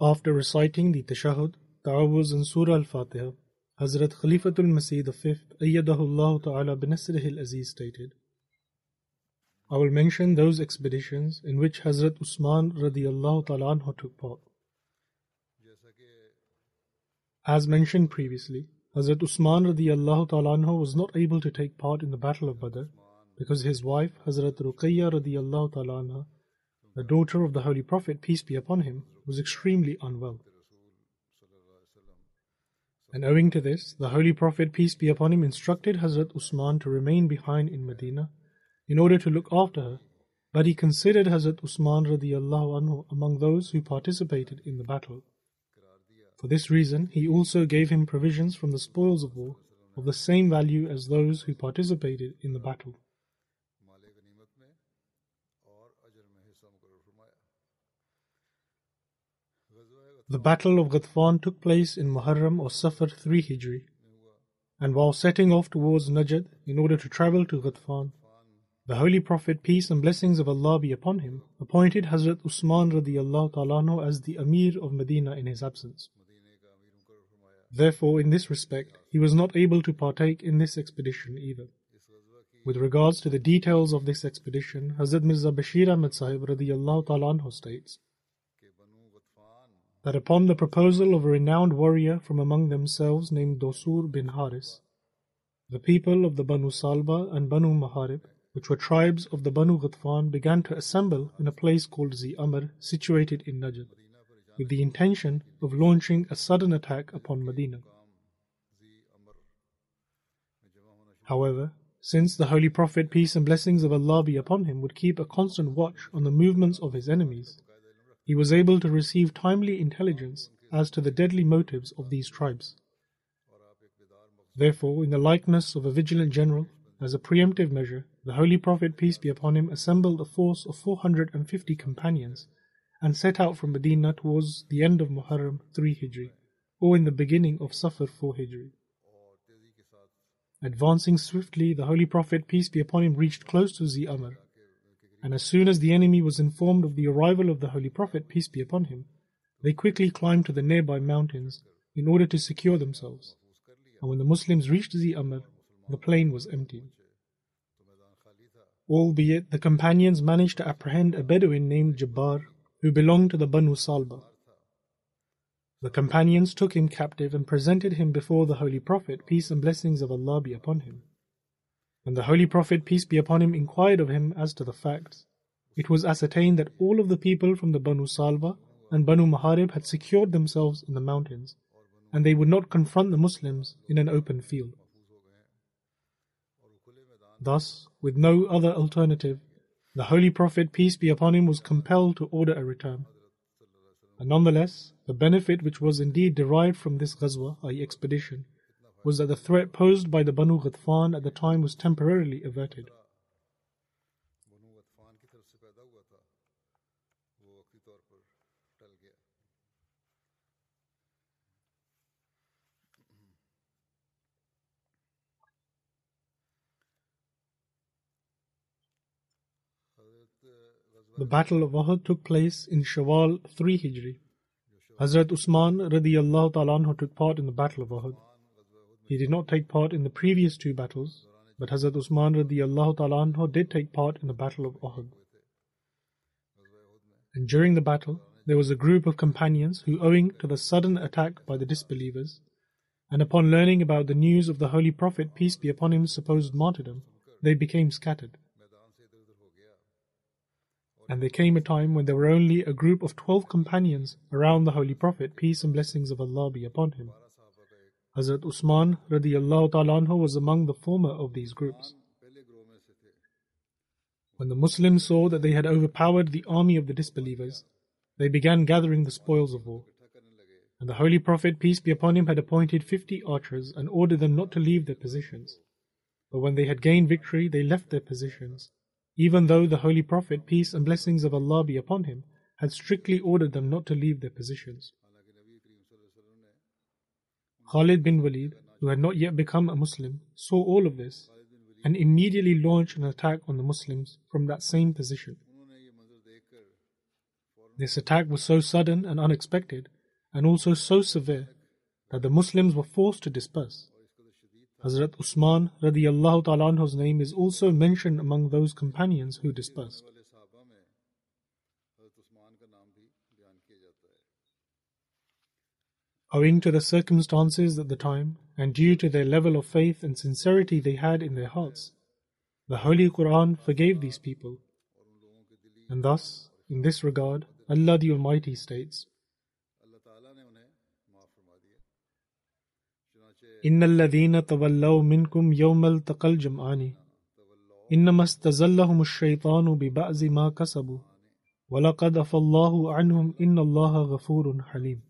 After reciting the Tashahud, Ta'awuz and Surah Al-Fatiha, Hazrat Khalifatul Masih V, Ayyadahullah Ta'ala binasrihil Aziz stated, I will mention those expeditions in which Hazrat Usman radiallahu ta'ala took part. As mentioned previously, Hazrat Usman radiallahu ta'ala was not able to take part in the Battle of Badr because his wife, Hazrat Ruqayya radiallahu ta'ala the daughter of the Holy Prophet, peace be upon him, was extremely unwell. And owing to this, the Holy Prophet, peace be upon him, instructed Hazrat Usman to remain behind in Medina in order to look after her, but he considered Hazrat Usman anhu among those who participated in the battle. For this reason, he also gave him provisions from the spoils of war of the same value as those who participated in the battle. The Battle of Ghatfan took place in Muharram or Safar 3 Hijri, and while setting off towards Najd in order to travel to Ghatfan, the Holy Prophet, peace and blessings of Allah be upon him, appointed Hazrat Usman radiallahu ta'ala as the Amir of Medina in his absence. Therefore, in this respect, he was not able to partake in this expedition either. With regards to the details of this expedition, Hazrat Mirza Bashir Ahmad Sahib radiallahu ta'ala states that upon the proposal of a renowned warrior from among themselves named Dosur bin Haris, the people of the Banu Salba and Banu Maharib which were tribes of the Banu Ghatfan, began to assemble in a place called Zi Amr, situated in Najd, with the intention of launching a sudden attack upon Medina. However, since the Holy Prophet, peace and blessings of Allah be upon him, would keep a constant watch on the movements of his enemies, he was able to receive timely intelligence as to the deadly motives of these tribes. Therefore, in the likeness of a vigilant general, as a preemptive measure, the Holy Prophet, peace be upon him, assembled a force of 450 companions and set out from Medina towards the end of Muharram 3 Hijri, or in the beginning of Safar 4 Hijri. Advancing swiftly, the Holy Prophet, peace be upon him, reached close to Zi Amr. And as soon as the enemy was informed of the arrival of the Holy Prophet, peace be upon him, they quickly climbed to the nearby mountains in order to secure themselves. And when the Muslims reached Zi Amr, the plain was empty. Albeit the companions managed to apprehend a Bedouin named Jabbar, who belonged to the Banu Salba. The companions took him captive and presented him before the Holy Prophet, peace and blessings of Allah be upon him. When the Holy Prophet, peace be upon him, inquired of him as to the facts, it was ascertained that all of the people from the Banu Salba and Banu Maharib had secured themselves in the mountains, and they would not confront the Muslims in an open field. Thus, with no other alternative, the Holy Prophet, peace be upon him, was compelled to order a return. And nonetheless, the benefit which was indeed derived from this ghazwa, i.e., expedition, was that the threat posed by the Banu Ghatfan at the time was temporarily averted. The Battle of Uhud took place in Shawwal 3 Hijri. Hazrat Usman radiallahu ta'ala took part in the Battle of Uhud. He did not take part in the previous two battles, but Hazrat Usman radiallahu did take part in the Battle of Uhud. And during the battle, there was a group of companions who, owing to the sudden attack by the disbelievers, and upon learning about the news of the Holy Prophet, peace be upon him, supposed martyrdom, they became scattered. And there came a time when there were only a group of twelve companions around the Holy Prophet, peace and blessings of Allah be upon him. Hazrat Usman radiallahu ta'ala was among the former of these groups. When the Muslims saw that they had overpowered the army of the disbelievers, they began gathering the spoils of war. And the Holy Prophet, peace be upon him, had appointed fifty archers and ordered them not to leave their positions. But when they had gained victory, they left their positions, even though the Holy Prophet, peace and blessings of Allah be upon him, had strictly ordered them not to leave their positions. Khalid bin Walid, who had not yet become a Muslim, saw all of this and immediately launched an attack on the Muslims from that same position. This attack was so sudden and unexpected, and also so severe, that the Muslims were forced to disperse. Hazrat Usman radiallahu ta'ala anhu's name is also mentioned among those companions who dispersed. Owing to the circumstances at the time, and due to their level of faith and sincerity they had in their hearts, the Holy Quran forgave these people. And thus, in this regard, Allah the Almighty states, إن الذين تولوا منكم يوم التقى الجمعان إنما استزلهم الشيطان ببعض ما كسبوا ولقد عفى الله عنهم إن الله غفور حليم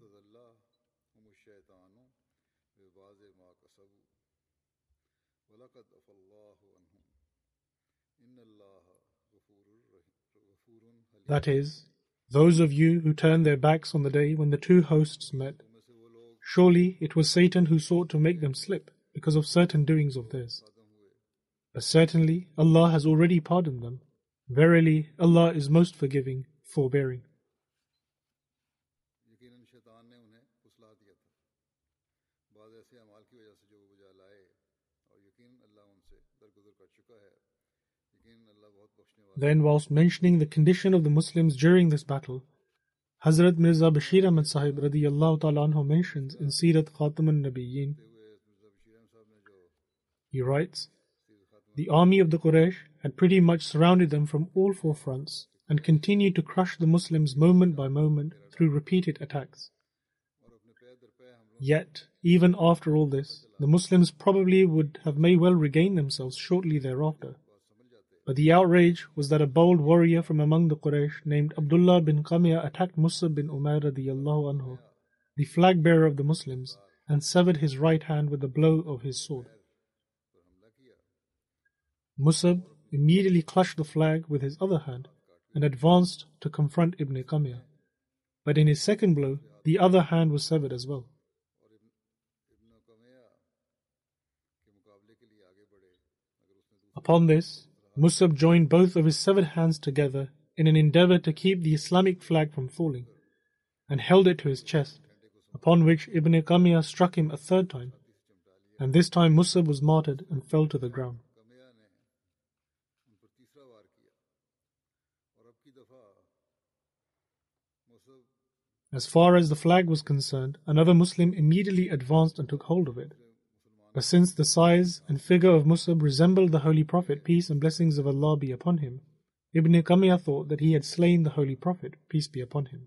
That is, those of you who turned their backs on the day when the two hosts met. Surely it was Satan who sought to make them slip because of certain doings of theirs. But certainly Allah has already pardoned them. Verily, Allah is most forgiving, forbearing. Then, whilst mentioning the condition of the Muslims during this battle, Hazrat Mirza Bashir Ahmad Sahib radiyallahu ta'ala anhu mentions in Sirat Khatamun Nabiyyin. He writes, The army of the Quraysh had pretty much surrounded them from all four fronts and continued to crush the Muslims moment by moment through repeated attacks. Yet, even after all this, the Muslims probably would have may well regained themselves shortly thereafter. But the outrage was that a bold warrior from among the Quraysh named Abdullah bin Qamiya attacked Musab bin Umair radiallahu anhu, the flag bearer of the Muslims, and severed his right hand with a blow of his sword. Musab immediately clutched the flag with his other hand and advanced to confront Ibn Qamiya. But in his second blow, the other hand was severed as well. Upon this, Musab joined both of his severed hands together in an endeavor to keep the Islamic flag from falling, and held it to his chest, upon which Ibn Qamiya struck him a third time, and this time Musab was martyred and fell to the ground. As far as the flag was concerned, another Muslim immediately advanced and took hold of it. But since the size and figure of Musab resembled the Holy Prophet, peace and blessings of Allah be upon him, Ibn Qamiya thought that he had slain the Holy Prophet, peace be upon him.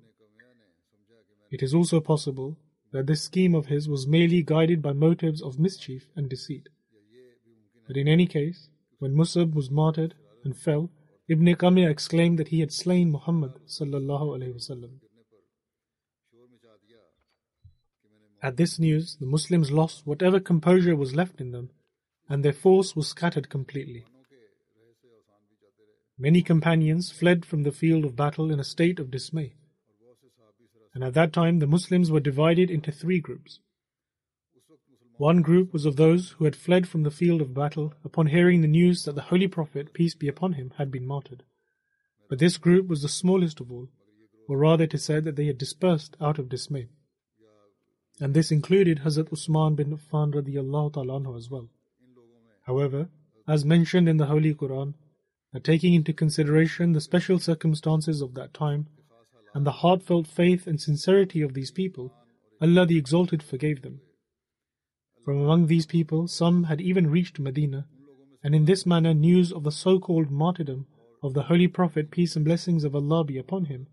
It is also possible that this scheme of his was merely guided by motives of mischief and deceit. But in any case, when Musab was martyred and fell, Ibn Qamiya exclaimed that he had slain Muhammad sallallahu alaihi wasallam. At this news, the Muslims lost whatever composure was left in them, and their force was scattered completely. Many companions fled from the field of battle in a state of dismay. And at that time, the Muslims were divided into three groups. One group was of those who had fled from the field of battle upon hearing the news that the Holy Prophet, peace be upon him, had been martyred. But this group was the smallest of all, or rather it is said that they had dispersed out of dismay. And this included Hazrat Usman bin Affan radiallahu ta'ala as well. However, as mentioned in the Holy Quran, taking into consideration the special circumstances of that time and the heartfelt faith and sincerity of these people, Allah the Exalted forgave them. From among these people, some had even reached Medina, and in this manner news of the so called martyrdom of the Holy Prophet, peace and blessings of Allah be upon him,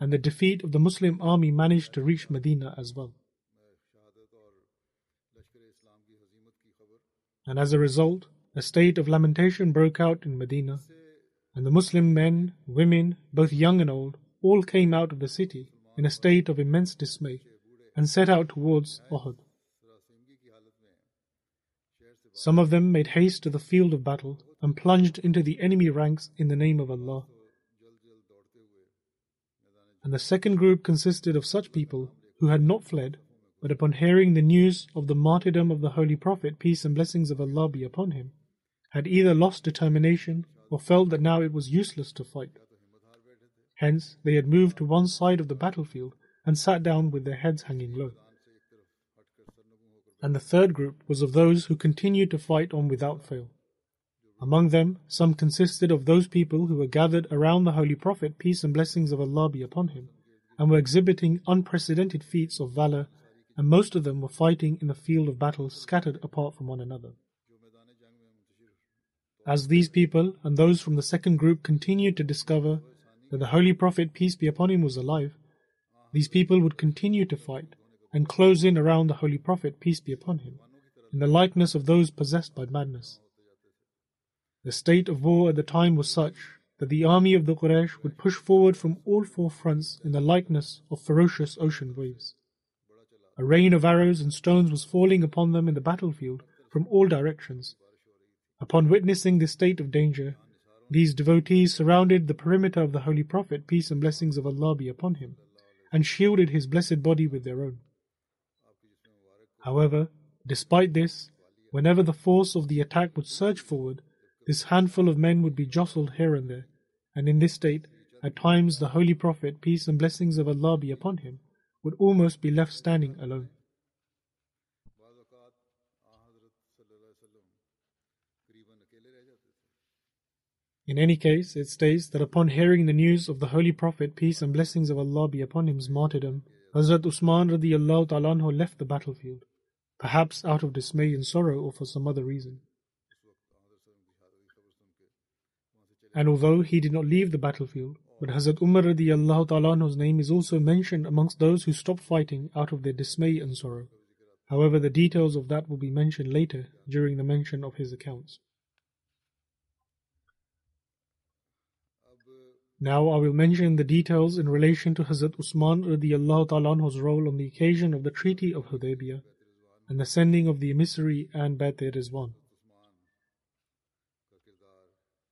and the defeat of the Muslim army managed to reach Medina as well. And as a result, a state of lamentation broke out in Medina, and the Muslim men, women, both young and old, all came out of the city in a state of immense dismay and set out towards Uhud. Some of them made haste to the field of battle and plunged into the enemy ranks in the name of Allah. And the second group consisted of such people who had not fled, but upon hearing the news of the martyrdom of the Holy Prophet, peace and blessings of Allah be upon him, had either lost determination or felt that now it was useless to fight. Hence, they had moved to one side of the battlefield and sat down with their heads hanging low and the third group was of those who continued to fight on without fail. Among them, some consisted of those people who were gathered around the Holy Prophet, peace and blessings of Allah be upon him, and were exhibiting unprecedented feats of valor, and most of them were fighting in the field of battle scattered apart from one another. As these people and those from the second group continued to discover that the Holy Prophet, peace be upon him, was alive, these people would continue to fight and close in around the Holy Prophet, peace be upon him, in the likeness of those possessed by madness. The state of war at the time was such that the army of the Quraysh would push forward from all four fronts in the likeness of ferocious ocean waves. A rain of arrows and stones was falling upon them in the battlefield from all directions. Upon witnessing this state of danger, these devotees surrounded the perimeter of the Holy Prophet, peace and blessings of Allah be upon him, and shielded his blessed body with their own. However, despite this, whenever the force of the attack would surge forward, this handful of men would be jostled here and there, and in this state, at times the Holy Prophet, peace and blessings of Allah be upon him, would almost be left standing alone. In any case, it states that upon hearing the news of the Holy Prophet, peace and blessings of Allah be upon him's martyrdom, Hazrat Usman radiallahu ta'ala left the battlefield perhaps out of dismay and sorrow or for some other reason. And although he did not leave the battlefield, but Hazrat Umar radiallahu ta'ala's name is also mentioned amongst those who stopped fighting out of their dismay and sorrow. However, the details of that will be mentioned later during the mention of his accounts. Now I will mention the details in relation to Hazrat Usman radiallahu ta'ala's role on the occasion of the Treaty of Hudaybiyah and the sending of the emissary and Bait Rizwan.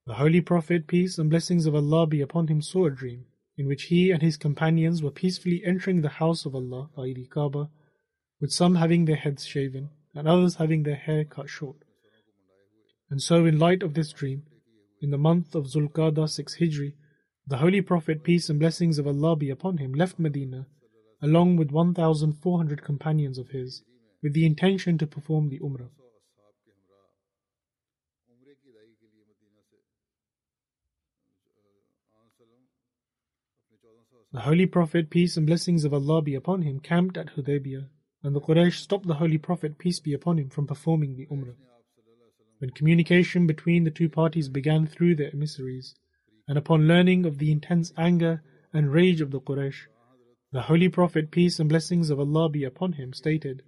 The Holy Prophet, peace and blessings of Allah be upon him, saw a dream in which he and his companions were peacefully entering the house of Allah, i.e., Kaaba, with some having their heads shaven and others having their hair cut short. And so, in light of this dream, in the month of Zulqa'dah 6 Hijri, the Holy Prophet, peace and blessings of Allah be upon him, left Medina along with 1,400 companions of his with the intention to perform the Umrah. The Holy Prophet, peace and blessings of Allah be upon him, camped at Hudaybiyah, and the Quraysh stopped the Holy Prophet, peace be upon him, from performing the Umrah. When communication between the two parties began through their emissaries, and upon learning of the intense anger and rage of the Quraysh, the Holy Prophet, peace and blessings of Allah be upon him, stated,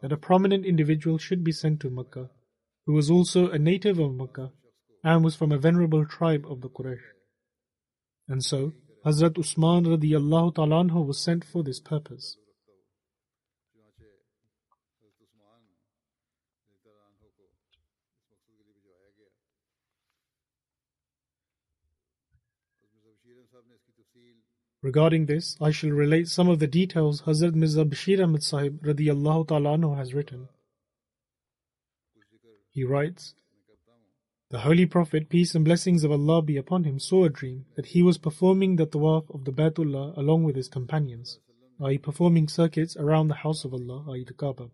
that a prominent individual should be sent to Mecca, who was also a native of Mecca and was from a venerable tribe of the Quraysh. And so, Hazrat Usman radiallahu ta'ala was sent for this purpose. Regarding this, I shall relate some of the details Hazrat Mirza Bashir Ahmad Sahib radiyallahu ta'ala has written. He writes, The Holy Prophet, peace and blessings of Allah be upon him, saw a dream that he was performing the tawaf of the Baytullah along with his companions, i.e., performing circuits around the house of Allah, i.e., the Kaaba.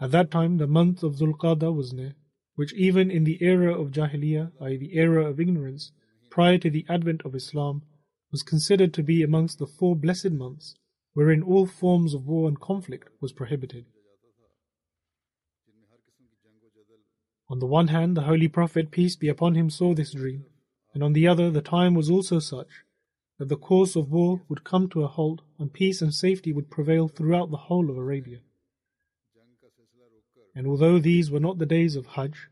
At that time, the month of Dhul was near, which even in the era of Jahiliyyah, i.e., the era of ignorance, prior to the advent of Islam, was considered to be amongst the four blessed months, wherein all forms of war and conflict was prohibited. On the one hand, the Holy Prophet, peace be upon him, saw this dream, and on the other, the time was also such that the course of war would come to a halt and peace and safety would prevail throughout the whole of Arabia. And although these were not the days of Hajj,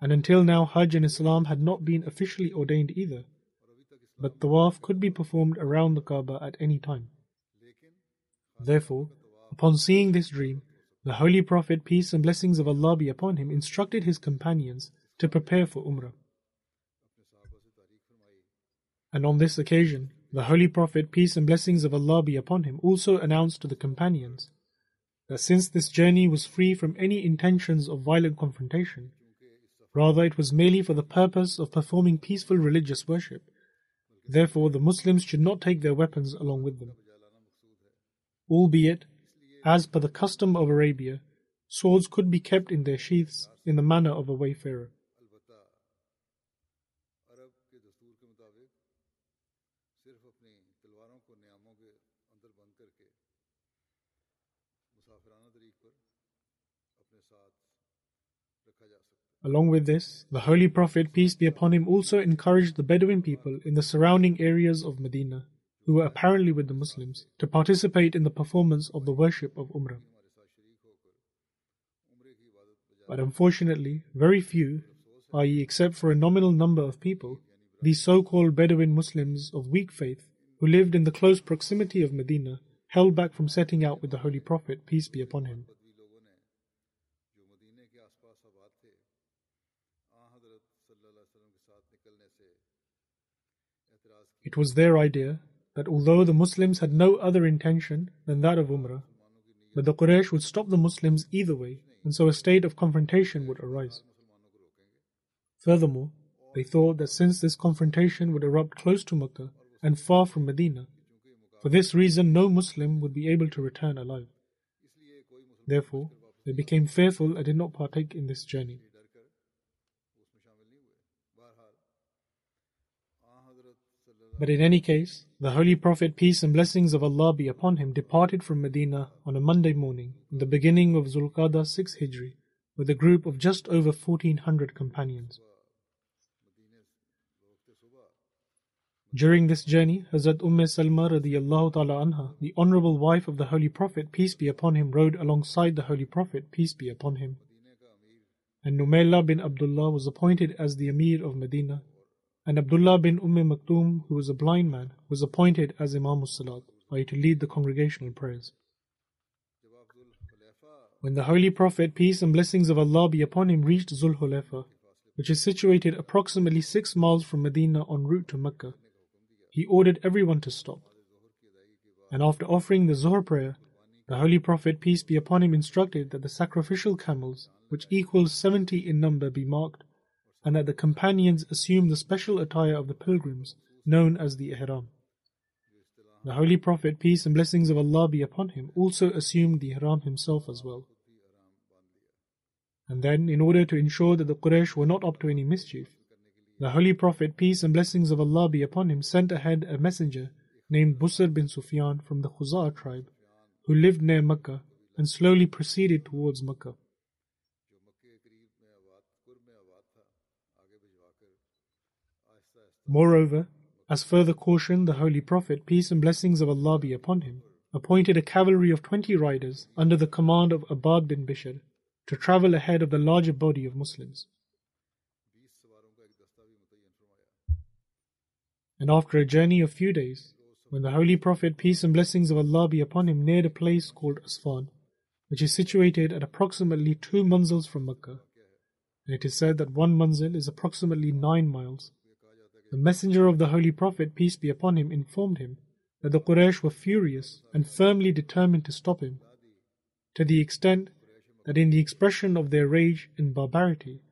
and until now Hajj in Islam had not been officially ordained either, but Tawaf could be performed around the Kaaba at any time. Therefore, upon seeing this dream, the Holy Prophet, peace and blessings of Allah be upon him, instructed his companions to prepare for Umrah. And on this occasion, the Holy Prophet, peace and blessings of Allah be upon him, also announced to the companions that since this journey was free from any intentions of violent confrontation, rather it was merely for the purpose of performing peaceful religious worship, therefore the Muslims should not take their weapons along with them. Albeit, as per the custom of Arabia, swords could be kept in their sheaths in the manner of a wayfarer. Along with this, the Holy Prophet, peace be upon him, also encouraged the Bedouin people in the surrounding areas of Medina, who were apparently with the Muslims, to participate in the performance of the worship of Umrah. But unfortunately, very few, i.e., except for a nominal number of people, these so called Bedouin Muslims of weak faith, who lived in the close proximity of Medina, held back from setting out with the Holy Prophet, peace be upon him. It was their idea that although the Muslims had no other intention than that of Umrah, but the Quraysh would stop the Muslims either way, and so a state of confrontation would arise. Furthermore, they thought that since this confrontation would erupt close to Mecca and far from Medina, for this reason no Muslim would be able to return alive. Therefore, they became fearful and did not partake in this journey. But in any case, the Holy Prophet, peace and blessings of Allah be upon him, departed from Medina on a Monday morning, in the beginning of Zulqa'dah 6 Hijri, with a group of just over 1400 companions. During this journey, Hazrat Umm Salma radiallahu ta'ala anha, the honorable wife of the Holy Prophet, peace be upon him, rode alongside the Holy Prophet, peace be upon him. And Numayla bin Abdullah was appointed as the Emir of Medina, and Abdullah bin Umm Maktoum, who was a blind man, was appointed as Imam al-Salat, i.e. to lead the congregational prayers. When the Holy Prophet, peace and blessings of Allah be upon him, reached Zul Hulayfa, which is situated approximately six miles from Medina en route to Mecca, he ordered everyone to stop. And after offering the Zuhr prayer, the Holy Prophet, peace be upon him, instructed that the sacrificial camels, which equals seventy in number, be marked and that the companions assumed the special attire of the pilgrims, known as the ihram. The Holy Prophet, peace and blessings of Allah be upon him, also assumed the ihram himself as well. And then, in order to ensure that the Quraysh were not up to any mischief, the Holy Prophet, peace and blessings of Allah be upon him, sent ahead a messenger named Busr bin Sufyan from the Khuzaa tribe, who lived near Mecca and slowly proceeded towards Mecca. Moreover, as further caution, the Holy Prophet, peace and blessings of Allah be upon him, appointed a cavalry of twenty riders under the command of Abbad bin Bishr to travel ahead of the larger body of Muslims. And after a journey of few days, when the Holy Prophet, peace and blessings of Allah be upon him, neared a place called Asfan, which is situated at approximately two manzils from Mecca, and it is said that one manzil is approximately nine miles, the messenger of the Holy Prophet, peace be upon him, informed him that the Quraysh were furious and firmly determined to stop him, to the extent that in the expression of their rage and barbarity,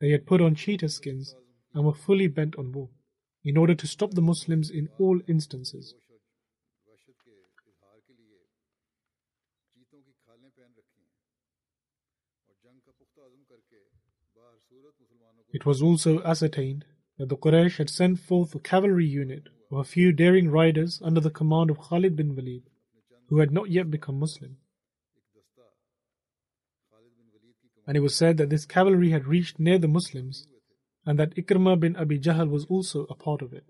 they had put on cheetah skins and were fully bent on war, in order to stop the Muslims in all instances. It was also ascertained that the Quraysh had sent forth a cavalry unit of a few daring riders under the command of Khalid bin Walid, who had not yet become Muslim. And it was said that this cavalry had reached near the Muslims and that Ikrimah bin Abi Jahl was also a part of it.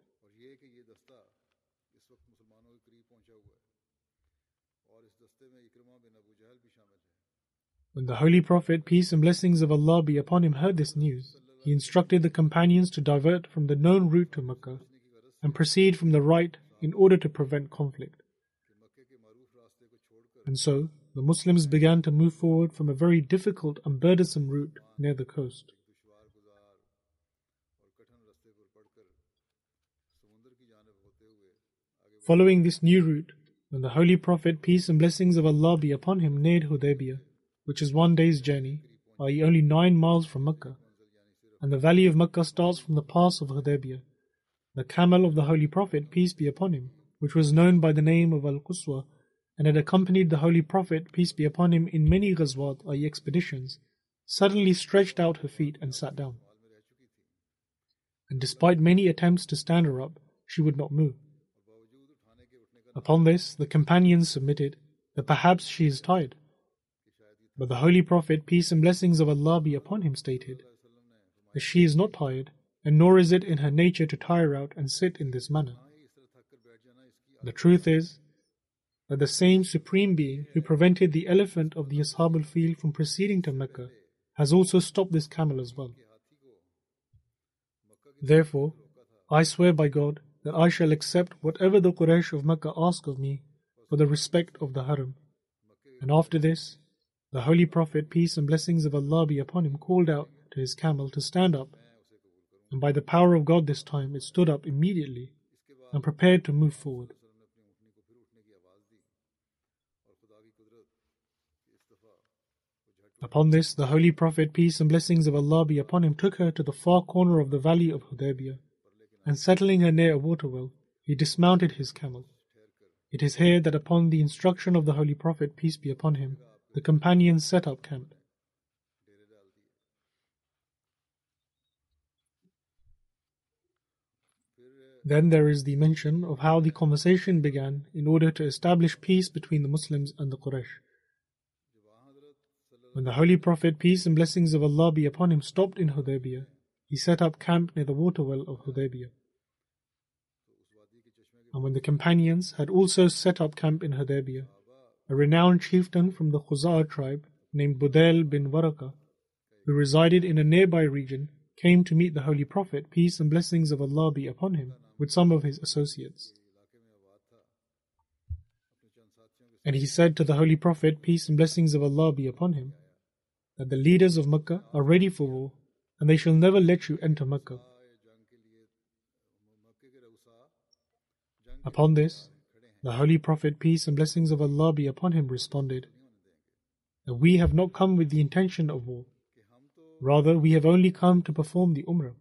When the Holy Prophet, peace and blessings of Allah be upon him, heard this news, he instructed the companions to divert from the known route to Mecca and proceed from the right in order to prevent conflict. And so, the Muslims began to move forward from a very difficult and burdensome route near the coast. Following this new route, when the Holy Prophet, peace and blessings of Allah be upon him, neared Hudaybiyah, which is one day's journey, i.e., only nine miles from Mecca, and the valley of Mecca starts from the pass of Hudaybiyah, the camel of the Holy Prophet, peace be upon him, which was known by the name of Al Quswa, and had accompanied the Holy Prophet, peace be upon him, in many ghazwat, i.e., expeditions, suddenly stretched out her feet and sat down. And despite many attempts to stand her up, she would not move. Upon this, the companions submitted that perhaps she is tired. But the Holy Prophet, peace and blessings of Allah be upon him, stated she is not tired, and nor is it in her nature to tire out and sit in this manner. The truth is that the same Supreme Being who prevented the elephant of the Ashab al from proceeding to Mecca has also stopped this camel as well. Therefore, I swear by God that I shall accept whatever the Quraysh of Mecca ask of me for the respect of the Haram. And after this, the Holy Prophet, peace and blessings of Allah be upon him, called out to his camel to stand up. And by the power of God this time it stood up immediately and prepared to move forward. Upon this, the Holy Prophet, peace and blessings of Allah be upon him, took her to the far corner of the valley of Hudaybiyah, and settling her near a water well, he dismounted his camel. It is here that upon the instruction of the Holy Prophet, peace be upon him, the companions set up camp. Then there is the mention of how the conversation began in order to establish peace between the Muslims and the Quraysh. When the Holy Prophet, peace and blessings of Allah be upon him, stopped in Hudaybiyah, he set up camp near the water well of Hudaybiyah. And when the companions had also set up camp in Hudaybiyah, a renowned chieftain from the Khuzaa tribe named Budail bin Waraka, who resided in a nearby region, came to meet the Holy Prophet, peace and blessings of Allah be upon him, with some of his associates. And he said to the Holy Prophet, peace and blessings of Allah be upon him, that the leaders of Mecca are ready for war, and they shall never let you enter Mecca. Upon this, the Holy Prophet, peace and blessings of Allah be upon him, responded, that we have not come with the intention of war. Rather, we have only come to perform the Umrah.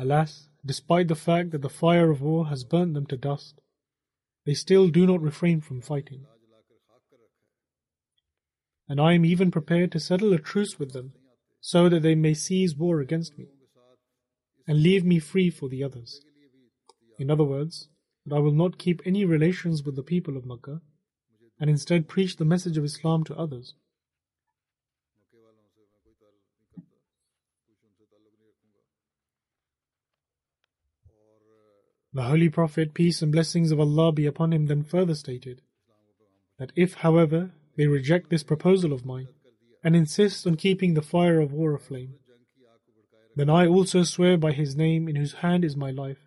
Alas, despite the fact that the fire of war has burnt them to dust, they still do not refrain from fighting. And I am even prepared to settle a truce with them, so that they may cease war against me, and leave me free for the others. In other words, that I will not keep any relations with the people of Makkah, and instead preach the message of Islam to others. The Holy Prophet, peace and blessings of Allah be upon him, then further stated that if, however, they reject this proposal of mine and insist on keeping the fire of war aflame, then I also swear by his name in whose hand is my life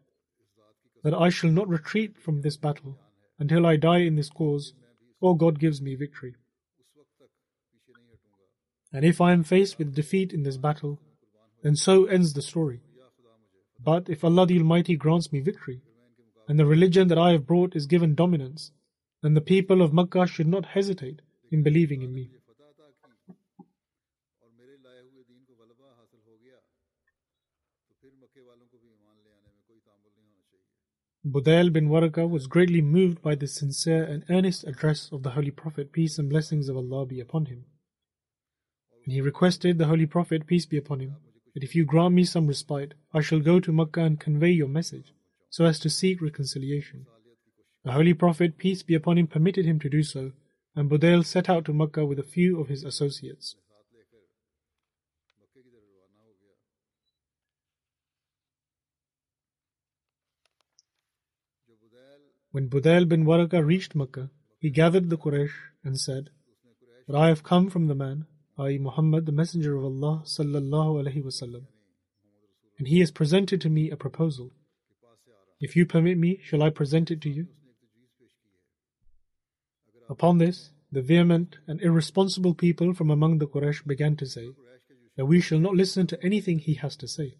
that I shall not retreat from this battle until I die in this cause or God gives me victory. And if I am faced with defeat in this battle, then so ends the story. But if Allah the Almighty grants me victory, and the religion that I have brought is given dominance, then the people of Makkah should not hesitate in believing in me. Budail bin Waraka was greatly moved by the sincere and earnest address of the Holy Prophet, peace and blessings of Allah be upon him. And he requested the Holy Prophet, peace be upon him, that if you grant me some respite, I shall go to Makkah and convey your message, so as to seek reconciliation. The Holy Prophet, peace be upon him, permitted him to do so, and Budail set out to Makkah with a few of his associates. When Budail bin Waraka reached Makkah, he gathered the Quraysh and said that I have come from the man, i.e. Muhammad, the Messenger of Allah sallallahu alaihi wasallam, and he has presented to me a proposal. If you permit me, shall I present it to you? Upon this, the vehement and irresponsible people from among the Quraysh began to say that we shall not listen to anything he has to say.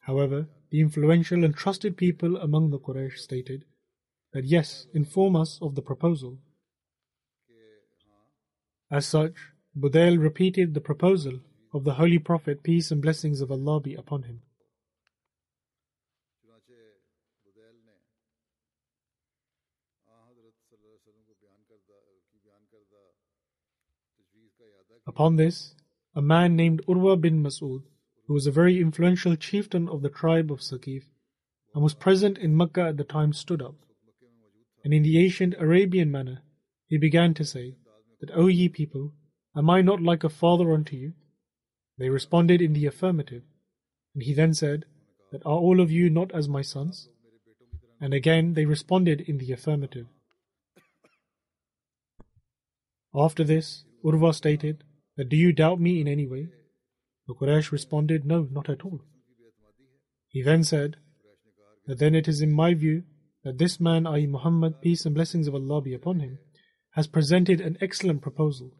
However, the influential and trusted people among the Quraysh stated that yes, inform us of the proposal. As such, Budail repeated the proposal of the Holy Prophet, peace and blessings of Allah be upon him. Upon this, a man named Urwa bin Mas'ud, who was a very influential chieftain of the tribe of Saqif and was present in Mecca at the time, stood up. And in the ancient Arabian manner, he began to say, That, O ye people, am I not like a father unto you? They responded in the affirmative. And he then said, That are all of you not as my sons? And again they responded in the affirmative. After this, Urwa stated, That do you doubt me in any way? The Quraysh responded, No, not at all. He then said, that then it is in my view that this man, i.e., Muhammad, peace and blessings of Allah be upon him, has presented an excellent proposal.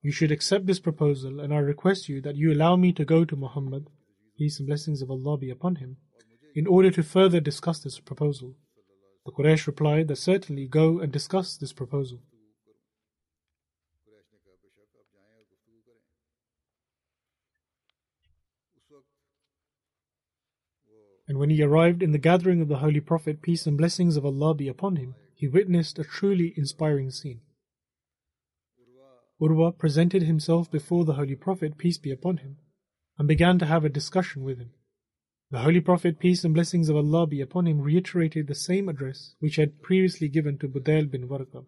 You should accept this proposal, and I request you that you allow me to go to Muhammad, peace and blessings of Allah be upon him, in order to further discuss this proposal. The Quraysh replied that certainly go and discuss this proposal. And when he arrived in the gathering of the Holy Prophet, peace and blessings of Allah be upon him, he witnessed a truly inspiring scene. Urwa presented himself before the Holy Prophet, peace be upon him, and began to have a discussion with him. The Holy Prophet, peace and blessings of Allah be upon him, reiterated the same address which he had previously given to Budail bin Warqa.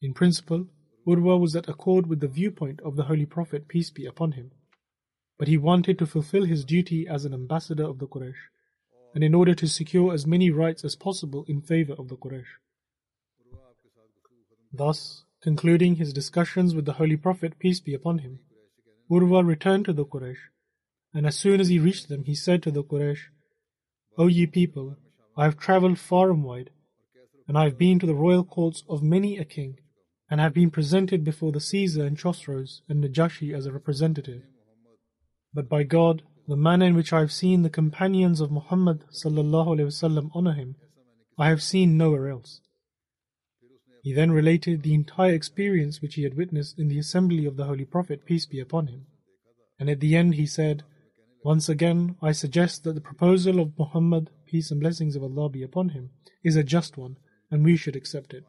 In principle, Urwa was at accord with the viewpoint of the Holy Prophet, peace be upon him, but he wanted to fulfill his duty as an ambassador of the Quraysh, and in order to secure as many rights as possible in favor of the Quraysh. Thus, concluding his discussions with the Holy Prophet, peace be upon him, Urwa returned to the Quraysh, and as soon as he reached them, he said to the Quraysh, O ye people, I have travelled far and wide, and I have been to the royal courts of many a king, and have been presented before the Caesar and Chosroes and Najashi as a representative. But by God, the manner in which I have seen the companions of Muhammad sallallahu honor him, I have seen nowhere else. He then related the entire experience which he had witnessed in the assembly of the Holy Prophet, peace be upon him. And at the end he said, Once again, I suggest that the proposal of Muhammad, peace and blessings of Allah be upon him, is a just one, and we should accept it.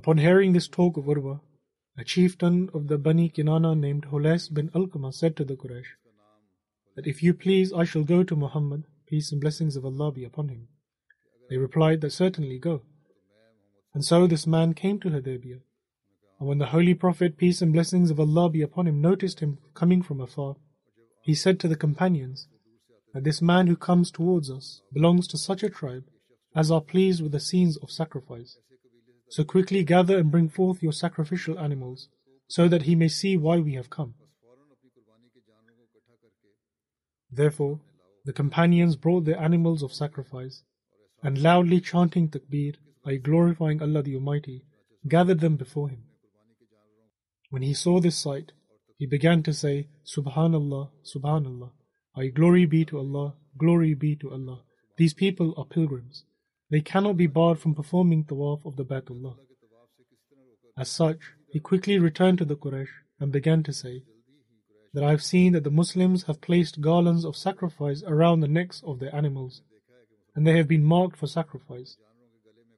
Upon hearing this talk of Urwa, a chieftain of the Bani Kinana named Hulais bin Alqama said to the Quraysh, that if you please I shall go to Muhammad, peace and blessings of Allah be upon him. They replied that certainly go. And so this man came to Hudaybiyah. And when the Holy Prophet, peace and blessings of Allah be upon him, noticed him coming from afar, he said to the companions that this man who comes towards us belongs to such a tribe as are pleased with the scenes of sacrifice. So quickly gather and bring forth your sacrificial animals, so that he may see why we have come. Therefore, the companions brought their animals of sacrifice, and loudly chanting takbir, i.e. glorifying Allah the Almighty, gathered them before him. When he saw this sight, he began to say, Subhanallah, Subhanallah, i.e. glory be to Allah, glory be to Allah. These people are pilgrims. They cannot be barred from performing the tawaf of the Baytullah. As such, he quickly returned to the Quraysh and began to say that I have seen that the Muslims have placed garlands of sacrifice around the necks of their animals, and they have been marked for sacrifice.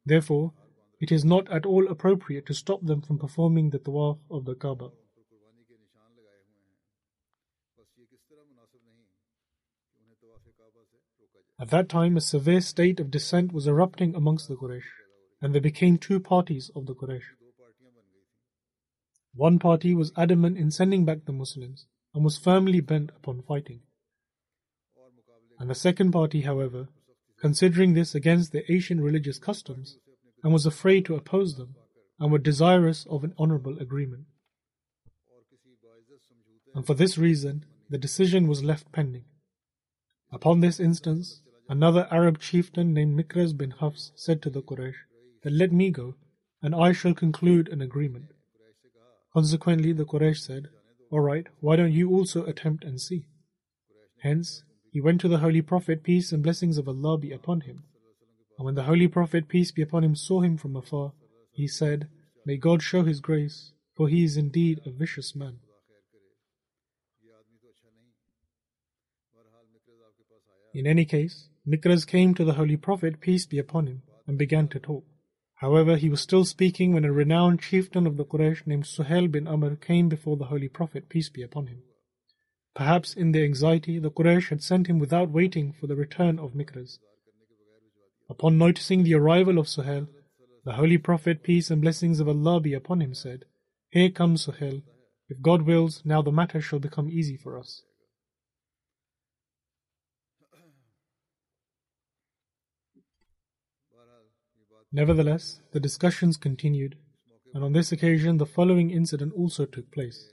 Therefore, it is not at all appropriate to stop them from performing the tawaf of the Kaaba. At that time a severe state of dissent was erupting amongst the Quraysh, and there became two parties of the Quraysh. One party was adamant in sending back the Muslims and was firmly bent upon fighting. And the second party, however, considering this against the Asian religious customs, and was afraid to oppose them, and were desirous of an honorable agreement. And for this reason, the decision was left pending. Upon this instance, Another Arab chieftain named Mikraz bin Hafs said to the Quraysh, Then let me go, and I shall conclude an agreement. Consequently, the Quraysh said, All right, why don't you also attempt and see? Hence, he went to the Holy Prophet, peace and blessings of Allah be upon him. And when the Holy Prophet, peace be upon him, saw him from afar, he said, May God show his grace, for he is indeed a vicious man. In any case, Mikraz came to the Holy Prophet, peace be upon him, and began to talk. However, he was still speaking when a renowned chieftain of the Quraysh named Suhail bin Amr came before the Holy Prophet, peace be upon him. Perhaps in their anxiety, the Quraysh had sent him without waiting for the return of Mikraz. Upon noticing the arrival of Suhail, the Holy Prophet, peace and blessings of Allah be upon him, said, Here comes Suhail. If God wills, now the matter shall become easy for us. Nevertheless, the discussions continued, and on this occasion the following incident also took place.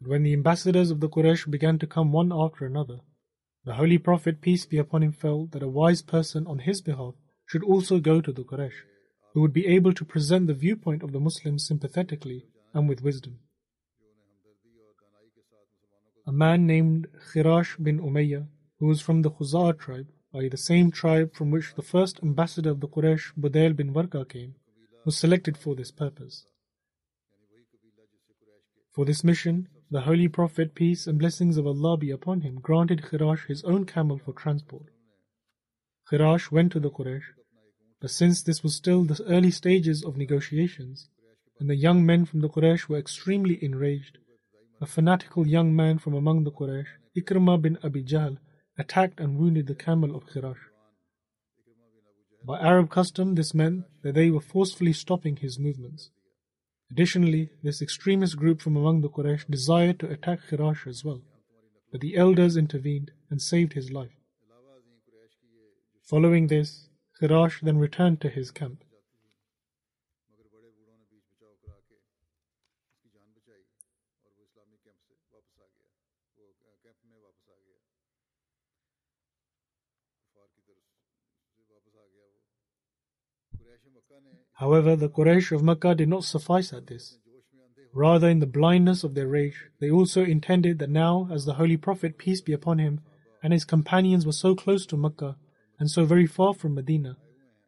When the ambassadors of the Quraysh began to come one after another, the Holy Prophet, peace be upon him, felt that a wise person on his behalf should also go to the Quraysh, who would be able to present the viewpoint of the Muslims sympathetically and with wisdom. A man named Khirash bin Umayyah, who was from the Khuzaa tribe, i.e., the same tribe from which the first ambassador of the Quraysh, Budail bin Warqa, came, was selected for this purpose. For this mission, the Holy Prophet, peace and blessings of Allah be upon him, granted Khirash his own camel for transport. Khirash went to the Quraysh, but since this was still the early stages of negotiations, and the young men from the Quraysh were extremely enraged, a fanatical young man from among the Quraysh, Ikrimah bin Abi Jahl, attacked and wounded the camel of Khirash. By Arab custom, this meant that they were forcefully stopping his movements. Additionally, this extremist group from among the Quraysh desired to attack Khirash as well, but the elders intervened and saved his life. Following this, Khirash then returned to his camp. However, the Quraysh of Mecca did not suffice at this. Rather, in the blindness of their rage, they also intended that now, as the Holy Prophet, peace be upon him, and his companions were so close to Mecca and so very far from Medina,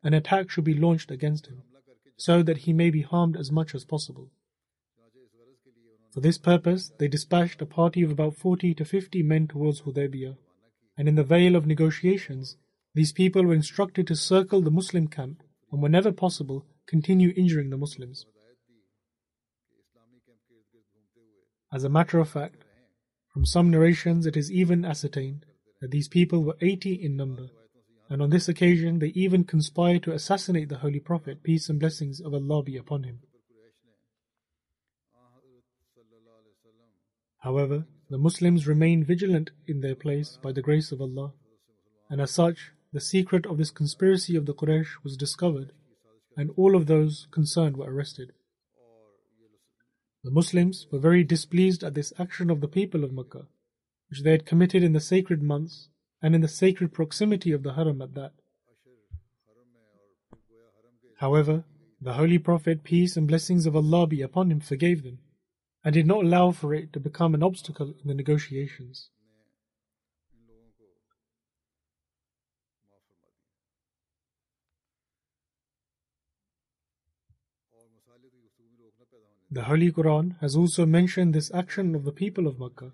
an attack should be launched against him, so that he may be harmed as much as possible. For this purpose, they dispatched a party of about 40 to 50 men towards Hudaybiyah, and in the veil of negotiations, these people were instructed to circle the Muslim camp and, whenever possible, continue injuring the Muslims. As a matter of fact, from some narrations it is even ascertained that these people were 80 in number, and on this occasion they even conspired to assassinate the Holy Prophet, peace and blessings of Allah be upon him. However, the Muslims remained vigilant in their place by the grace of Allah, and as such, the secret of this conspiracy of the Quraysh was discovered, and all of those concerned were arrested. The Muslims were very displeased at this action of the people of Makkah, which they had committed in the sacred months and in the sacred proximity of the Haram at that. However, the Holy Prophet, peace and blessings of Allah be upon him, forgave them, and did not allow for it to become an obstacle in the negotiations. The Holy Quran has also mentioned this action of the people of Makkah.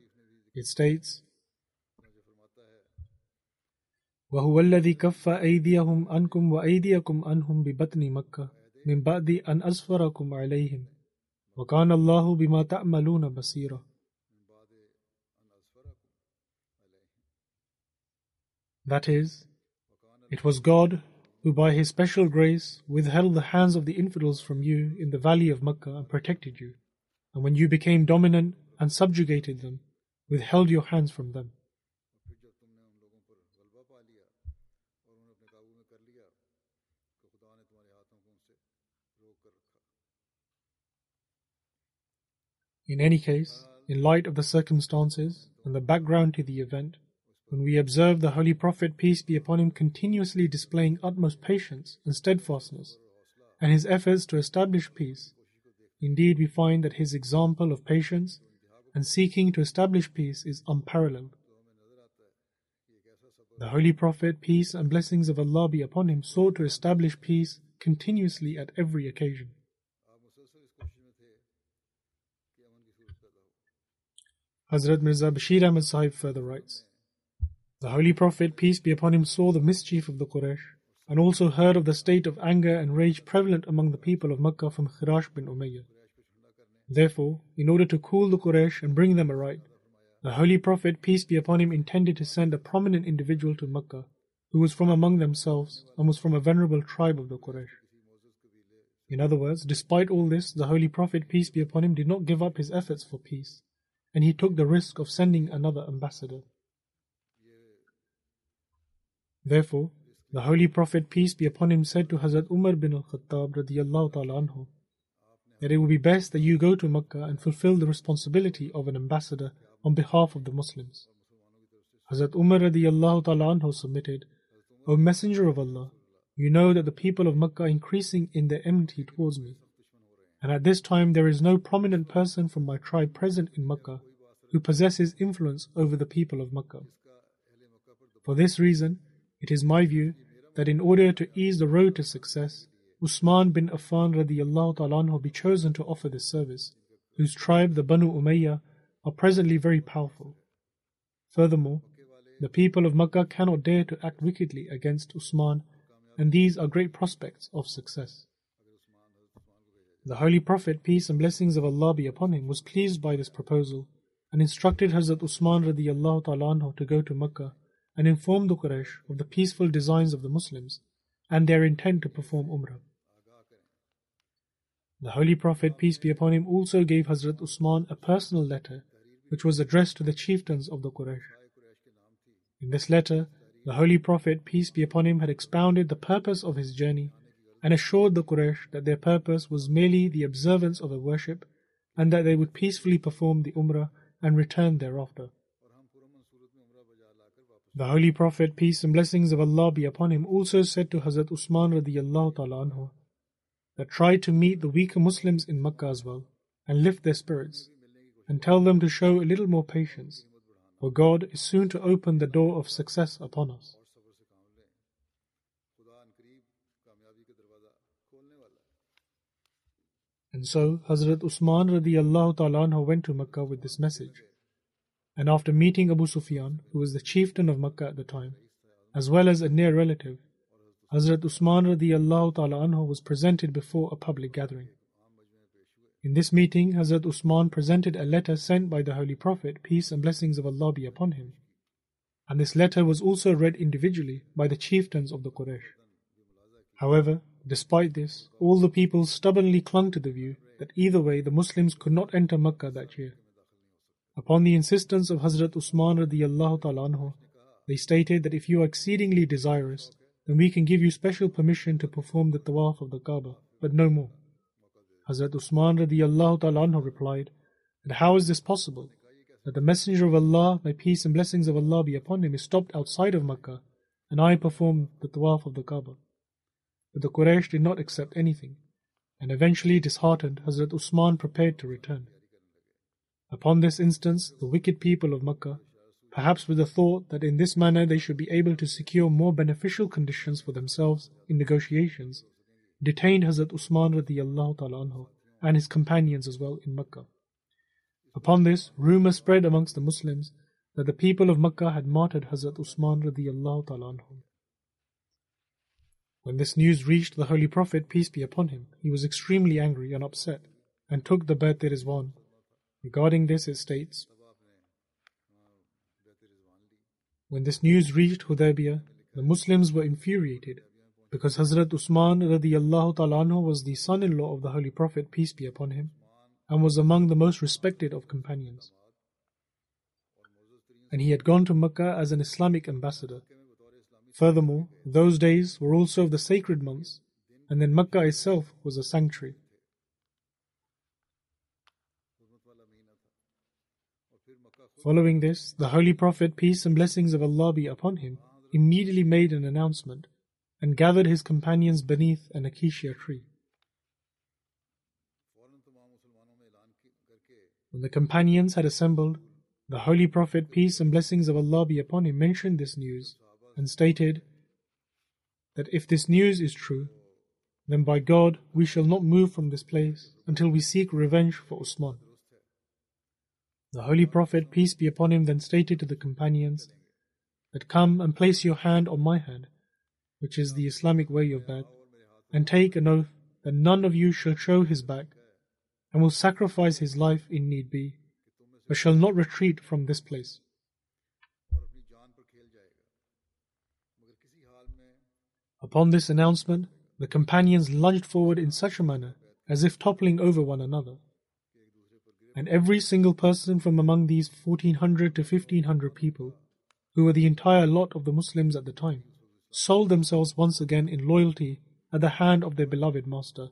It states, وهو الذي كف أيديهم عنكم وأيديكم عنهم ببطن مكة من بعد أن أسفركم عليهم وكان الله بما تعملون بصيرا That is, it was God who by his special grace withheld the hands of the infidels from you in the valley of Makkah and protected you, and when you became dominant and subjugated them, withheld your hands from them. In any case, in light of the circumstances and the background to the event, when we observe the Holy Prophet, peace be upon him, continuously displaying utmost patience and steadfastness, and his efforts to establish peace, indeed we find that his example of patience and seeking to establish peace is unparalleled. The Holy Prophet, peace and blessings of Allah be upon him, sought to establish peace continuously at every occasion. Hazrat Mirza Bashir Ahmad Sahib further writes The Holy Prophet, peace be upon him, saw the mischief of the Quraysh and also heard of the state of anger and rage prevalent among the people of Makkah from Khirash bin Umayyah. Therefore, in order to cool the Quraysh and bring them aright, the Holy Prophet, peace be upon him, intended to send a prominent individual to Makkah who was from among themselves and was from a venerable tribe of the Quraysh. In other words, despite all this, the Holy Prophet, peace be upon him, did not give up his efforts for peace and he took the risk of sending another ambassador. Therefore, the Holy Prophet, peace be upon him, said to Hazrat Umar bin al-Khattab radiyallahu ta'ala that it would be best that you go to Mecca and fulfill the responsibility of an ambassador on behalf of the Muslims. Hazrat Umar radiyallahu ta'ala submitted, O Messenger of Allah, you know that the people of Mecca are increasing in their enmity towards me and at this time there is no prominent person from my tribe present in Makkah who possesses influence over the people of Makkah. For this reason, it is my view that in order to ease the road to success, Usman bin Affan radiallahu ta'ala be chosen to offer this service, whose tribe, the Banu Umayyah, are presently very powerful. Furthermore, the people of Makkah cannot dare to act wickedly against Usman, and these are great prospects of success. The Holy Prophet, peace and blessings of Allah be upon him, was pleased by this proposal and instructed Hazrat Usman radiallahu ta'ala to go to Mecca and informed the Quraysh of the peaceful designs of the Muslims and their intent to perform Umrah. The Holy Prophet, peace be upon him, also gave Hazrat Usman a personal letter which was addressed to the chieftains of the Quraysh. In this letter, the Holy Prophet, peace be upon him, had expounded the purpose of his journey and assured the Quraysh that their purpose was merely the observance of a worship and that they would peacefully perform the Umrah and return thereafter. The Holy Prophet, peace and blessings of Allah be upon him, also said to Hazrat Usman radiallahu ta'ala anhu that try to meet the weaker Muslims in Makkah as well and lift their spirits and tell them to show a little more patience, for God is soon to open the door of success upon us. And so Hazrat Usman radiallahu ta'ala went to Makkah with this message. And after meeting Abu Sufyan, who was the chieftain of Makkah at the time, as well as a near relative, Hazrat Usman radiallahu ta'ala was presented before a public gathering. In this meeting, Hazrat Usman presented a letter sent by the Holy Prophet, peace and blessings of Allah be upon him. And this letter was also read individually by the chieftains of the Quraysh. However, Despite this, all the people stubbornly clung to the view that either way the Muslims could not enter Mecca that year. Upon the insistence of Hazrat Usman radiallahu ta'ala they stated that if you are exceedingly desirous, then we can give you special permission to perform the tawaf of the Kaaba, but no more. Hazrat Usman radiallahu ta'ala replied, that how is this possible? That the Messenger of Allah, may peace and blessings of Allah be upon him, is stopped outside of Mecca, and I perform the tawaf of the Kaaba. But the Quraysh did not accept anything, and eventually disheartened, Hazrat Usman prepared to return. Upon this instance, the wicked people of Makkah, perhaps with the thought that in this manner they should be able to secure more beneficial conditions for themselves in negotiations, detained Hazrat Usman radiallahu anhu and his companions as well in Mecca. Upon this, rumor spread amongst the Muslims that the people of Mecca had martyred Hazrat Usman radiallahu ta'ala anhu. When this news reached the Holy Prophet, peace be upon him, he was extremely angry and upset and took the Bayt Rizwan. Regarding this, it states, When this news reached Hudaybiyah, the Muslims were infuriated because Hazrat Usman radiallahu was the son-in-law of the Holy Prophet, peace be upon him, and was among the most respected of companions. And he had gone to Mecca as an Islamic ambassador. Furthermore, those days were also of the sacred months, and then Mecca itself was a sanctuary. Following this, the Holy Prophet, peace and blessings of Allah be upon him, immediately made an announcement and gathered his companions beneath an acacia tree. When the companions had assembled, the Holy Prophet, peace and blessings of Allah be upon him, mentioned this news and stated that if this news is true, then by God we shall not move from this place until we seek revenge for Usman. The Holy Prophet, peace be upon him, then stated to the companions that come and place your hand on my hand, which is the Islamic way of that, and take an oath that none of you shall show his back and will sacrifice his life in need be, but shall not retreat from this place. Upon this announcement, the companions lunged forward in such a manner as if toppling over one another. And every single person from among these 1400 to 1500 people, who were the entire lot of the Muslims at the time, sold themselves once again in loyalty at the hand of their beloved master.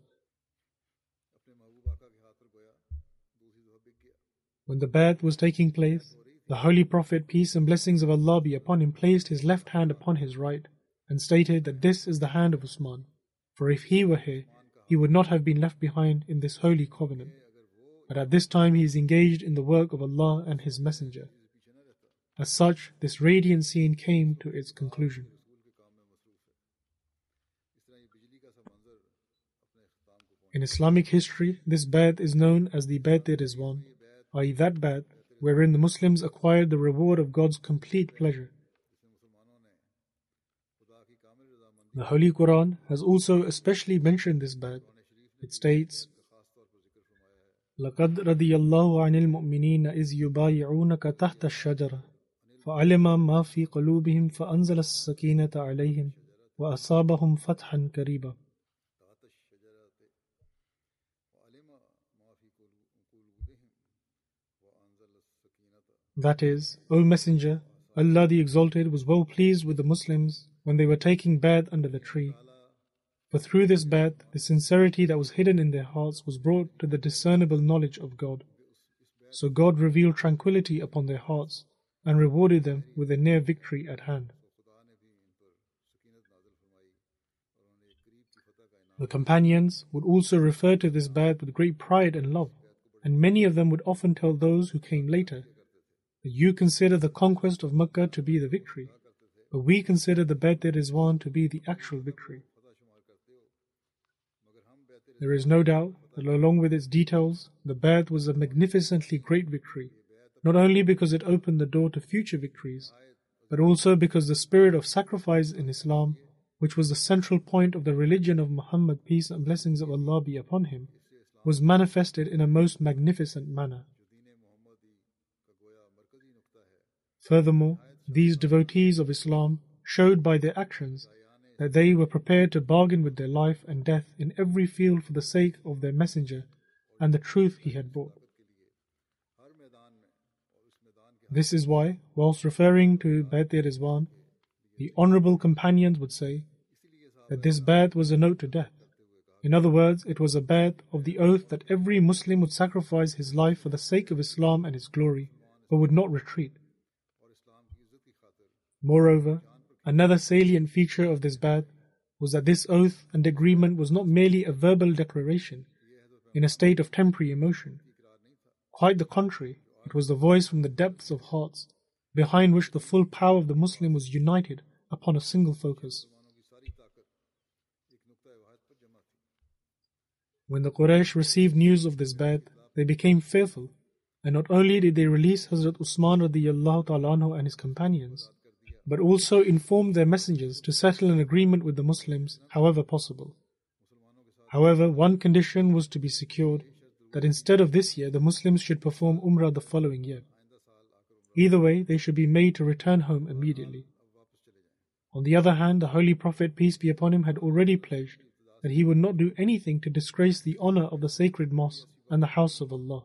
When the Bayt was taking place, the Holy Prophet, peace and blessings of Allah be upon him, placed his left hand upon his right and stated that this is the hand of Usman, for if he were here, he would not have been left behind in this holy covenant. But at this time he is engaged in the work of Allah and His Messenger. As such, this radiant scene came to its conclusion. In Islamic history, this Bayt is known as the Bayt Rizwan, i.e., that Bayt wherein the Muslims acquired the reward of God's complete pleasure. The Holy Quran has also especially mentioned this Bayt. It states, لقد رضي الله عن المؤمنين إذ يبايعونك تحت الشجرة فعلم ما في قلوبهم فأنزل السكينة عليهم وأصابهم فتحا قريبا That is, O Messenger, Allah the Exalted was well pleased with the Muslims when they were taking Bayt under the tree. For through this Bayt, the sincerity that was hidden in their hearts was brought to the discernible knowledge of God. So God revealed tranquility upon their hearts and rewarded them with a near victory at hand. The companions would also refer to this Bayt with great pride and love, and many of them would often tell those who came later that you consider the conquest of Mecca to be the victory, but we consider the Bayt Rizwan to be the actual victory. There is no doubt that along with its details, the Bayt was a magnificently great victory, not only because it opened the door to future victories, but also because the spirit of sacrifice in Islam, which was the central point of the religion of Muhammad, peace and blessings of Allah be upon him, was manifested in a most magnificent manner. Furthermore, these devotees of Islam showed by their actions that they were prepared to bargain with their life and death in every field for the sake of their messenger and the truth he had brought. This is why, whilst referring to Bayt Rizwan, the honorable companions would say that this Bayt was a note to death. In other words, it was a Bayt of the oath that every Muslim would sacrifice his life for the sake of Islam and its glory, but would not retreat. Moreover, another salient feature of this Bayt was that this oath and agreement was not merely a verbal declaration in a state of temporary emotion. Quite the contrary, it was the voice from the depths of hearts, behind which the full power of the Muslim was united upon a single focus. When the Quraysh received news of this Bayt, they became fearful, and not only did they release Hazrat Usman radiallahu ta'ala and his companions, but also informed their messengers to settle an agreement with the Muslims however possible. However, one condition was to be secured that instead of this year, the Muslims should perform Umrah the following year. Either way, they should be made to return home immediately. On the other hand, the Holy Prophet, peace be upon him, had already pledged that he would not do anything to disgrace the honor of the sacred mosque and the house of Allah.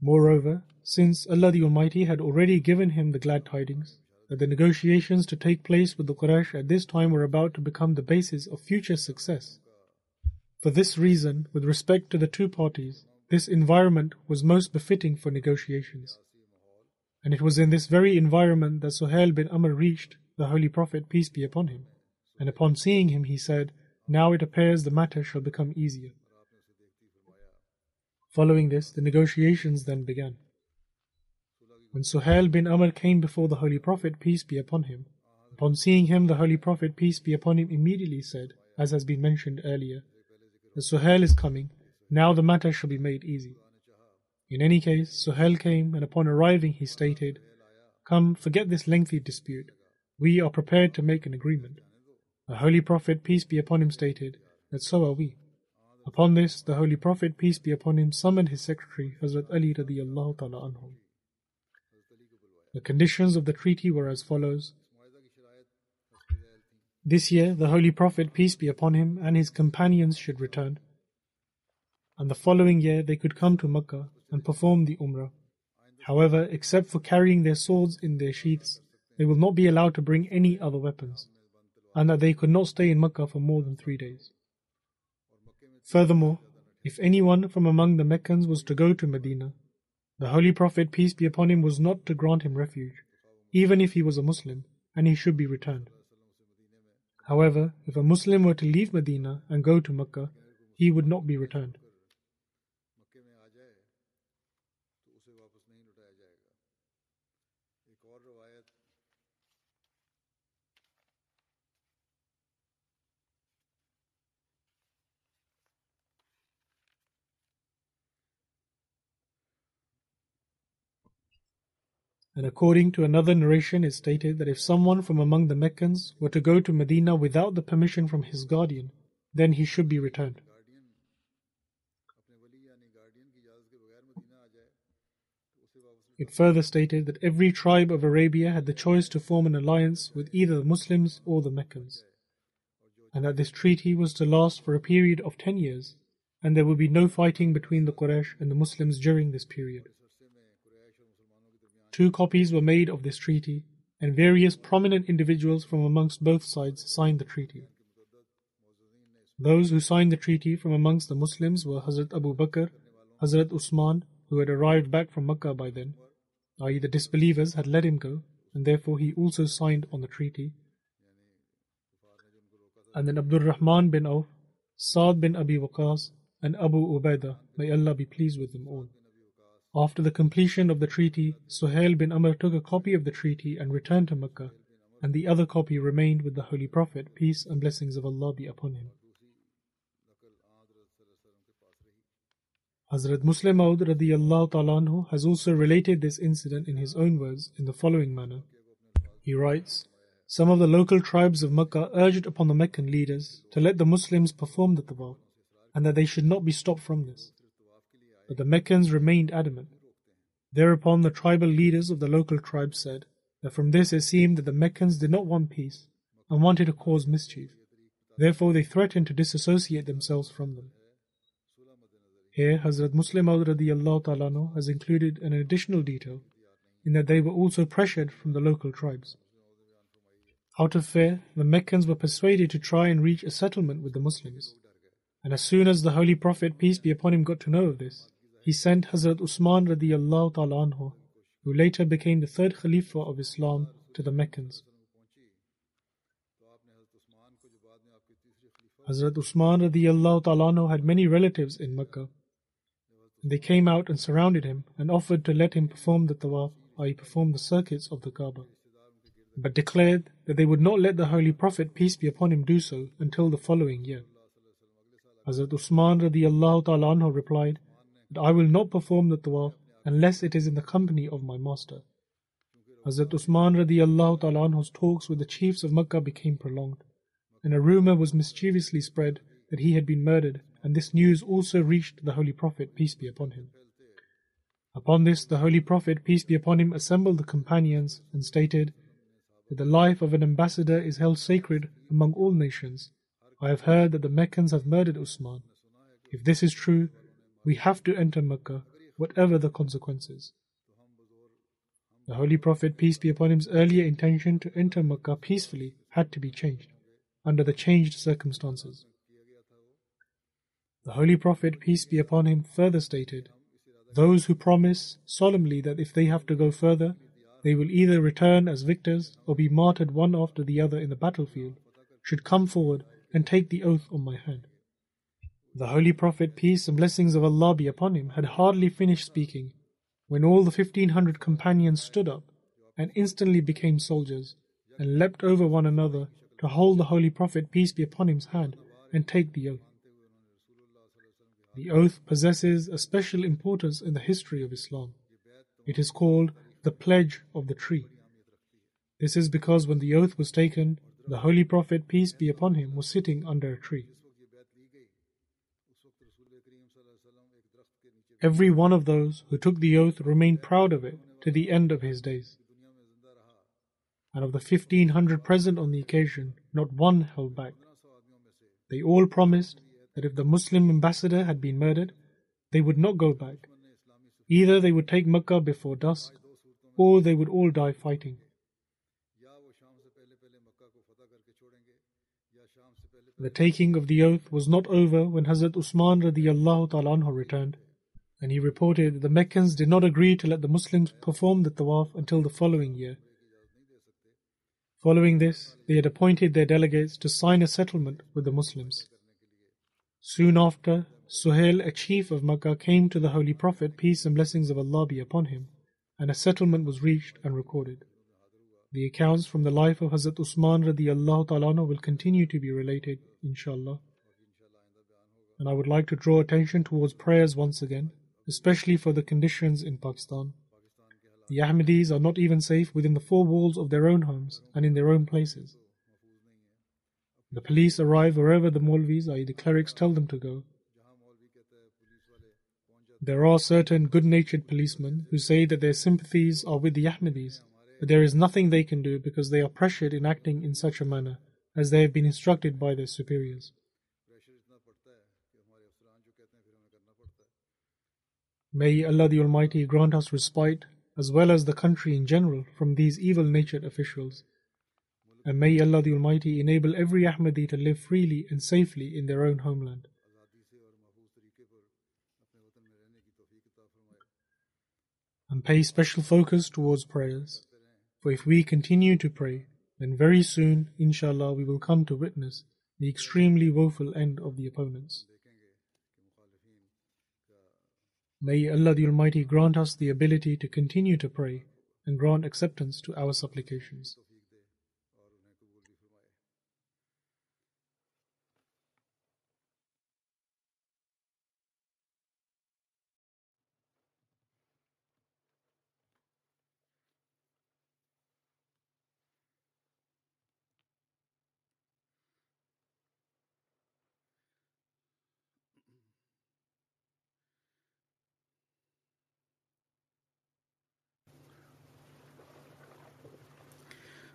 Moreover, since Allah the Almighty had already given him the glad tidings that the negotiations to take place with the Quraysh at this time were about to become the basis of future success. For this reason, with respect to the two parties, this environment was most befitting for negotiations. And it was in this very environment that Suhail bin Amr reached the Holy Prophet, peace be upon him. And upon seeing him, he said, Now it appears the matter shall become easier. Following this, the negotiations then began. When Suhail bin Amr came before the Holy Prophet, peace be upon him, upon seeing him, the Holy Prophet, peace be upon him, immediately said, as has been mentioned earlier, that Suhail is coming, now the matter shall be made easy. In any case, Suhail came, and upon arriving he stated, Come, forget this lengthy dispute. We are prepared to make an agreement. The Holy Prophet, peace be upon him, stated that so are we. Upon this, the Holy Prophet, peace be upon him, summoned his secretary, Hazrat Ali radiallahu ta'ala anhu. The conditions of the treaty were as follows. This year, the Holy Prophet, peace be upon him, and his companions should return. And the following year, they could come to Makkah and perform the Umrah. However, except for carrying their swords in their sheaths, they will not be allowed to bring any other weapons, and that they could not stay in Makkah for more than three days. Furthermore, if anyone from among the Meccans was to go to Medina, the Holy Prophet, peace be upon him, was not to grant him refuge, even if he was a Muslim, and he should be returned. However, if a Muslim were to leave Medina and go to Mecca, he would not be returned. And according to another narration, it stated that if someone from among the Meccans were to go to Medina without the permission from his guardian, then he should be returned. It further stated that every tribe of Arabia had the choice to form an alliance with either the Muslims or the Meccans, and that this treaty was to last for a period of ten years, and there would be no fighting between the Quraysh and the Muslims during this period. Two copies were made of this treaty, and various prominent individuals from amongst both sides signed the treaty. Those who signed the treaty from amongst the Muslims were Hazrat Abu Bakr, Hazrat Usman, who had arrived back from Makkah by then, i.e., the disbelievers had let him go, and therefore he also signed on the treaty. And then Abdul Rahman bin Auf, Saad bin Abi Waqas, and Abu Ubaidah, may Allah be pleased with them all. After the completion of the treaty, Suhail bin Amr took a copy of the treaty and returned to Mecca, and the other copy remained with the Holy Prophet, peace and blessings of Allah be upon him. Hazrat Muslim ta'ala has also related this incident in his own words in the following manner. He writes, Some of the local tribes of Mecca urged upon the Meccan leaders to let the Muslims perform the tawaf, and that they should not be stopped from this. But the Meccans remained adamant. Thereupon the tribal leaders of the local tribes said that from this it seemed that the Meccans did not want peace and wanted to cause mischief. Therefore they threatened to disassociate themselves from them. Here Hazrat Muslim has included an additional detail in that they were also pressured from the local tribes. Out of fear, the Meccans were persuaded to try and reach a settlement with the Muslims. And as soon as the Holy Prophet, peace be upon him, got to know of this, he sent Hazrat Usman radiallahu ta'ala anhu, who later became the third Khalifa of Islam, to the Meccans. Hazrat Usman radiallahu ta'ala had many relatives in Mecca. They came out and surrounded him and offered to let him perform the tawaf, i.e., perform the circuits of the Kaaba, but declared that they would not let the Holy Prophet, peace be upon him, do so until the following year. Hazrat Usman radiallahu ta'ala replied that I will not perform the tawaf unless it is in the company of my master. Hazrat Usman radiallahu ta'ala anhu's talks with the chiefs of Makkah became prolonged, and a rumor was mischievously spread that he had been murdered, and this news also reached the Holy Prophet, peace be upon him. Upon this, the Holy Prophet, peace be upon him, assembled the companions and stated that the life of an ambassador is held sacred among all nations. I have heard that the Meccans have murdered Usman. If this is true, we have to enter Mecca, whatever the consequences. The Holy Prophet, peace be upon him's earlier intention to enter Mecca peacefully had to be changed under the changed circumstances. The Holy Prophet, peace be upon him, further stated, Those who promise solemnly that if they have to go further, they will either return as victors or be martyred one after the other in the battlefield, should come forward and take the oath on my hand. The Holy Prophet, peace and blessings of Allah be upon him, had hardly finished speaking when all the fifteen hundred companions stood up and instantly became soldiers and leapt over one another to hold the Holy Prophet, peace be upon him's hand, and take the oath. The oath possesses a special importance in the history of Islam. It is called the pledge of the tree. This is because when the oath was taken, the Holy Prophet, peace be upon him, was sitting under a tree. Every one of those who took the oath remained proud of it to the end of his days. And of the fifteen hundred present on the occasion, not one held back. They all promised that if the Muslim ambassador had been murdered, they would not go back. Either they would take Mecca before dusk, or they would all die fighting. The taking of the oath was not over when Hazrat Usman radiallahu ta'ala returned, and he reported that the Meccans did not agree to let the Muslims perform the tawaf until the following year. Following this, they had appointed their delegates to sign a settlement with the Muslims. Soon after, Suhail, a chief of Makkah, came to the Holy Prophet, peace and blessings of Allah be upon him, and a settlement was reached and recorded. The accounts from the life of Hazrat Usman radiallahu ta'ala will continue to be related, inshallah. And I would like to draw attention towards prayers once again, especially for the conditions in Pakistan. The Ahmadis are not even safe within the four walls of their own homes and in their own places. The police arrive wherever the Maulvis, i.e., the clerics, tell them to go. There are certain good natured policemen who say that their sympathies are with the Ahmadis, but there is nothing they can do because they are pressured in acting in such a manner as they have been instructed by their superiors. May Allah the Almighty grant us respite, as well as the country in general, from these evil natured officials. And may Allah the Almighty enable every Ahmadi to live freely and safely in their own homeland. And pay special focus towards prayers. For if we continue to pray, then very soon, inshallah, we will come to witness the extremely woeful end of the opponents. May Allah the Almighty grant us the ability to continue to pray and grant acceptance to our supplications.